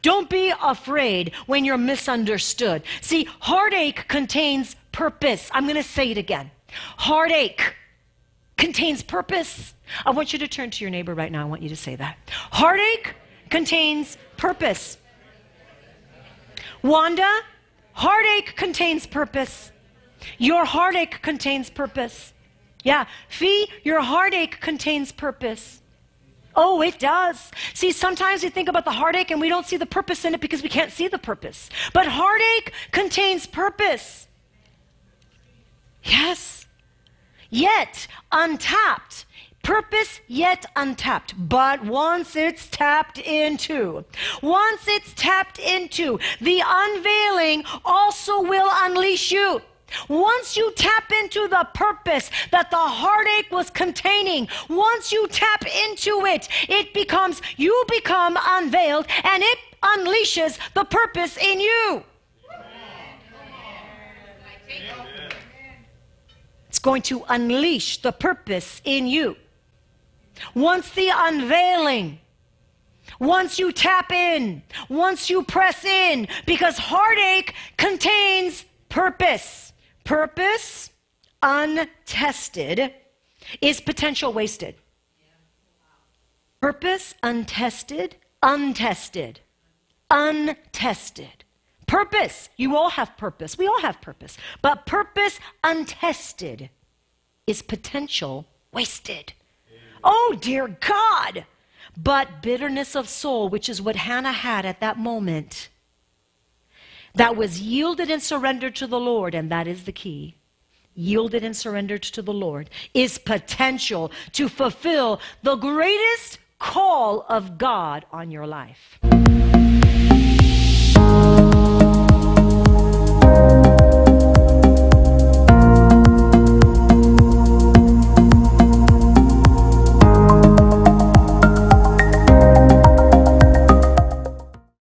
Don't be afraid when you're misunderstood. See, heartache contains purpose. I'm going to say it again. Heartache contains purpose. I want you to turn to your neighbor right now. I want you to say that. Heartache contains purpose. Wanda, heartache contains purpose. Your heartache contains purpose. Yeah. Fee, your heartache contains purpose. Oh, it does. See, sometimes we think about the heartache and we don't see the purpose in it because we can't see the purpose. But heartache contains purpose. Yes. Yet untapped. Purpose yet untapped. But once it's tapped into, once it's tapped into, the unveiling also will unleash you. Once you tap into the purpose that the heartache was containing, once you tap into it, it becomes, you become unveiled and it unleashes the purpose in you. It's going to unleash the purpose in you. Once the unveiling, once you tap in, once you press in, because heartache contains purpose. Purpose untested is potential wasted. Purpose untested, untested, untested. Purpose, you all have purpose. We all have purpose. But purpose untested is potential wasted. Oh, dear God. But bitterness of soul, which is what Hannah had at that moment, that was yielded and surrendered to the Lord, and that is the key. Yielded and surrendered to the Lord is potential to fulfill the greatest call of God on your life.